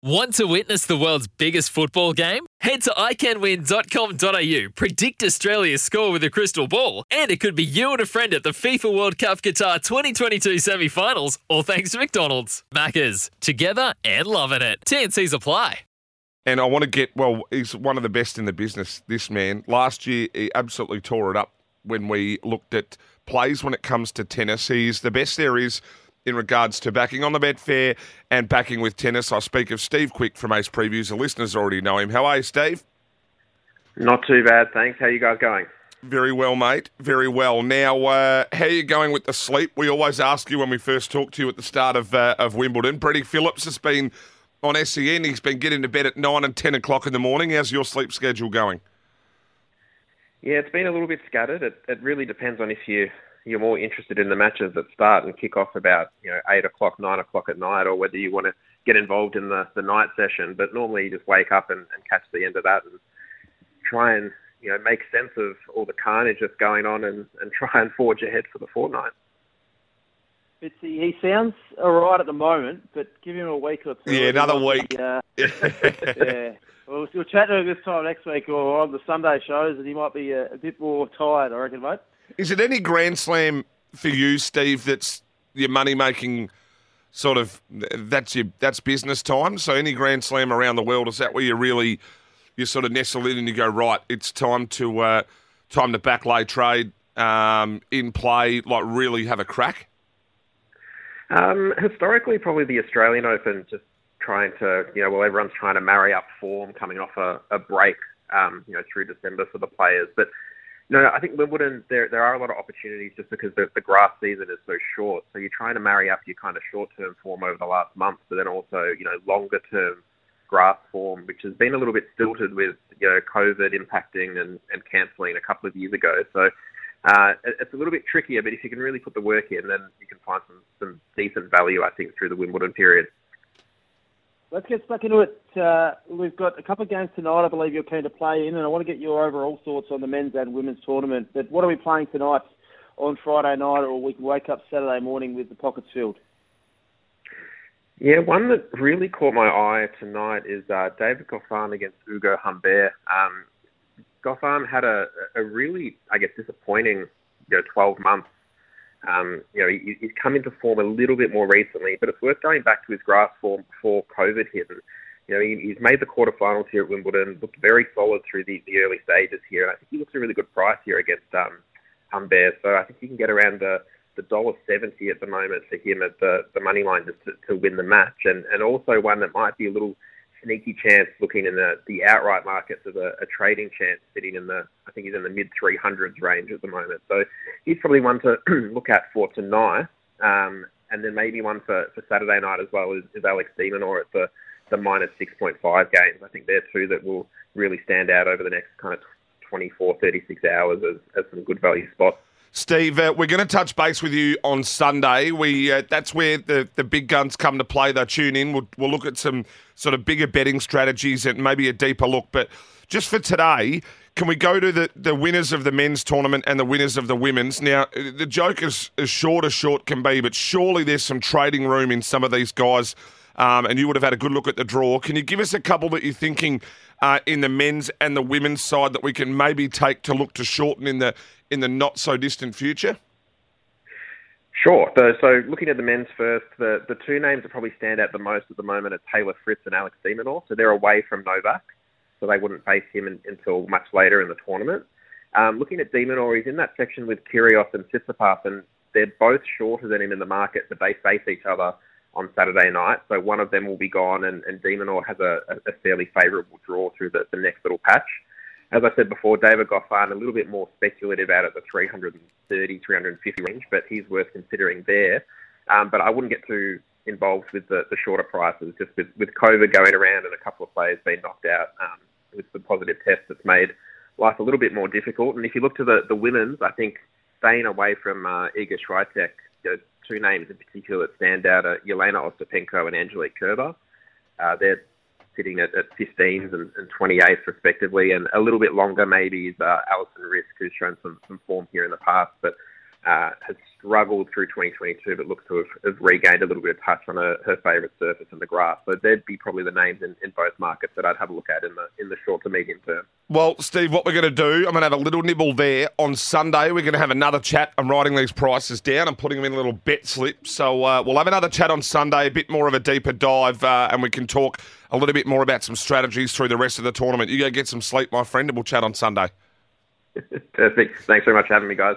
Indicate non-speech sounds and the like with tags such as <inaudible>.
Want to witness the world's biggest football game? Head to iCanWin.com.au, predict Australia's score with a crystal ball, and it could be you and a friend at the FIFA World Cup Qatar 2022 semi finals, all thanks to McDonald's. Maccas, together and loving it. TNC's apply. And I want to get, well, he's one of the best in the business, this man. Last year, he absolutely tore it up when we looked at plays when it comes to tennis. He's the best there is in regards to backing on the Betfair and backing with tennis. I speak of Steve Quick from Ace Previews. The listeners already know him. How are you, Steve? Not too bad, thanks. How are you guys going? Very well, mate. Very well. Now, uh, how are you going with the sleep? We always ask you when we first talk to you at the start of uh, of Wimbledon. Brady Phillips has been on SEN. He's been getting to bed at nine and ten o'clock in the morning. How's your sleep schedule going? Yeah, it's been a little bit scattered. It, it really depends on if you you're more interested in the matches that start and kick off about you know eight o'clock, nine o'clock at night, or whether you want to get involved in the the night session. But normally you just wake up and, and catch the end of that and try and you know make sense of all the carnage that's going on and, and try and forge ahead for the fortnight. It's, he sounds all right at the moment, but give him a week or two. Yeah, another week. Be, uh, <laughs> yeah. Well, we'll chat to him this time next week or on the Sunday shows, and he might be a, a bit more tired, I reckon, mate. Is it any Grand Slam for you, Steve? That's your money making sort of that's your that's business time. So any Grand Slam around the world is that where you really you sort of nestle in and you go right? It's time to uh, time to backlay trade um, in play, like really have a crack. Um, historically, probably the Australian Open, just trying to you know well everyone's trying to marry up form coming off a, a break um, you know through December for the players, but no, I think Wimbledon there there are a lot of opportunities just because the, the grass season is so short. So you're trying to marry up your kind of short term form over the last month, but then also you know longer term grass form, which has been a little bit stilted with you know COVID impacting and, and cancelling a couple of years ago. So uh, it's a little bit trickier, but if you can really put the work in, then you can find some some decent value, I think, through the Wimbledon period. Let's get stuck into it. Uh, we've got a couple of games tonight, I believe you're keen to play in, and I want to get your overall thoughts on the men's and women's tournament. But what are we playing tonight on Friday night, or we can wake up Saturday morning with the pockets filled? Yeah, one that really caught my eye tonight is uh, David Goffin against Ugo Humbert. Um, Goffin had a, a really, I guess, disappointing you know, 12 months um, you know, he, he's come into form a little bit more recently, but it's worth going back to his grass form before COVID hit. And, you know, he, he's made the quarterfinals here at Wimbledon, looked very solid through the, the early stages here, and I think he looks a really good price here against um, Humbert. So I think you can get around the the dollar seventy at the moment for him at the the money line just to, to win the match, and and also one that might be a little sneaky chance looking in the, the outright markets as a, a trading chance sitting in the, I think he's in the mid 300s range at the moment. So he's probably one to <clears throat> look at for tonight. Um, and then maybe one for, for Saturday night as well is, is Alex de Minaur at the, the minus 6.5 games. I think they're two that will really stand out over the next kind of 24, 36 hours as, as some good value spots. Steve, uh, we're going to touch base with you on Sunday. We uh, that's where the, the big guns come to play. They tune in. We'll, we'll look at some sort of bigger betting strategies and maybe a deeper look. But just for today, can we go to the, the winners of the men's tournament and the winners of the women's? Now, the joke is as short as short can be, but surely there's some trading room in some of these guys. Um, and you would have had a good look at the draw. Can you give us a couple that you're thinking uh, in the men's and the women's side that we can maybe take to look to shorten in the in the not so distant future? Sure. So, looking at the men's first, the, the two names that probably stand out the most at the moment are Taylor Fritz and Alex de Minaur. So they're away from Novak, so they wouldn't face him in, until much later in the tournament. Um, looking at de Minaur, he's in that section with Kyrgios and Tsitsipas, and they're both shorter than him in the market, but they face each other on Saturday night. So one of them will be gone, and, and de Minaur has a, a fairly favourable draw through the, the next little patch as I said before, David Goffin, a little bit more speculative out at the 330, 350 range, but he's worth considering there. Um, but I wouldn't get too involved with the, the shorter prices, just with, with COVID going around and a couple of players being knocked out um, with the positive test that's made life a little bit more difficult. And if you look to the, the women's, I think staying away from uh, Iga Swiatek, two names in particular that stand out are Jelena Ostapenko and Angelique Kerber. Uh, they're sitting at, at 15s and, and 28s respectively, and a little bit longer maybe is uh, Alison Riske, who's shown some, some form here in the past. But uh, has struggled through 2022, but looks to have, have regained a little bit of touch on her, her favourite surface in the grass. So they'd be probably the names in, in both markets that I'd have a look at in the in the short to medium term. Well, Steve, what we're going to do, I'm going to have a little nibble there. On Sunday, we're going to have another chat. I'm writing these prices down. I'm putting them in a little bet slip. So uh, we'll have another chat on Sunday, a bit more of a deeper dive, uh, and we can talk a little bit more about some strategies through the rest of the tournament. You go get some sleep, my friend, and we'll chat on Sunday. <laughs> Perfect. Thanks very much for having me, guys.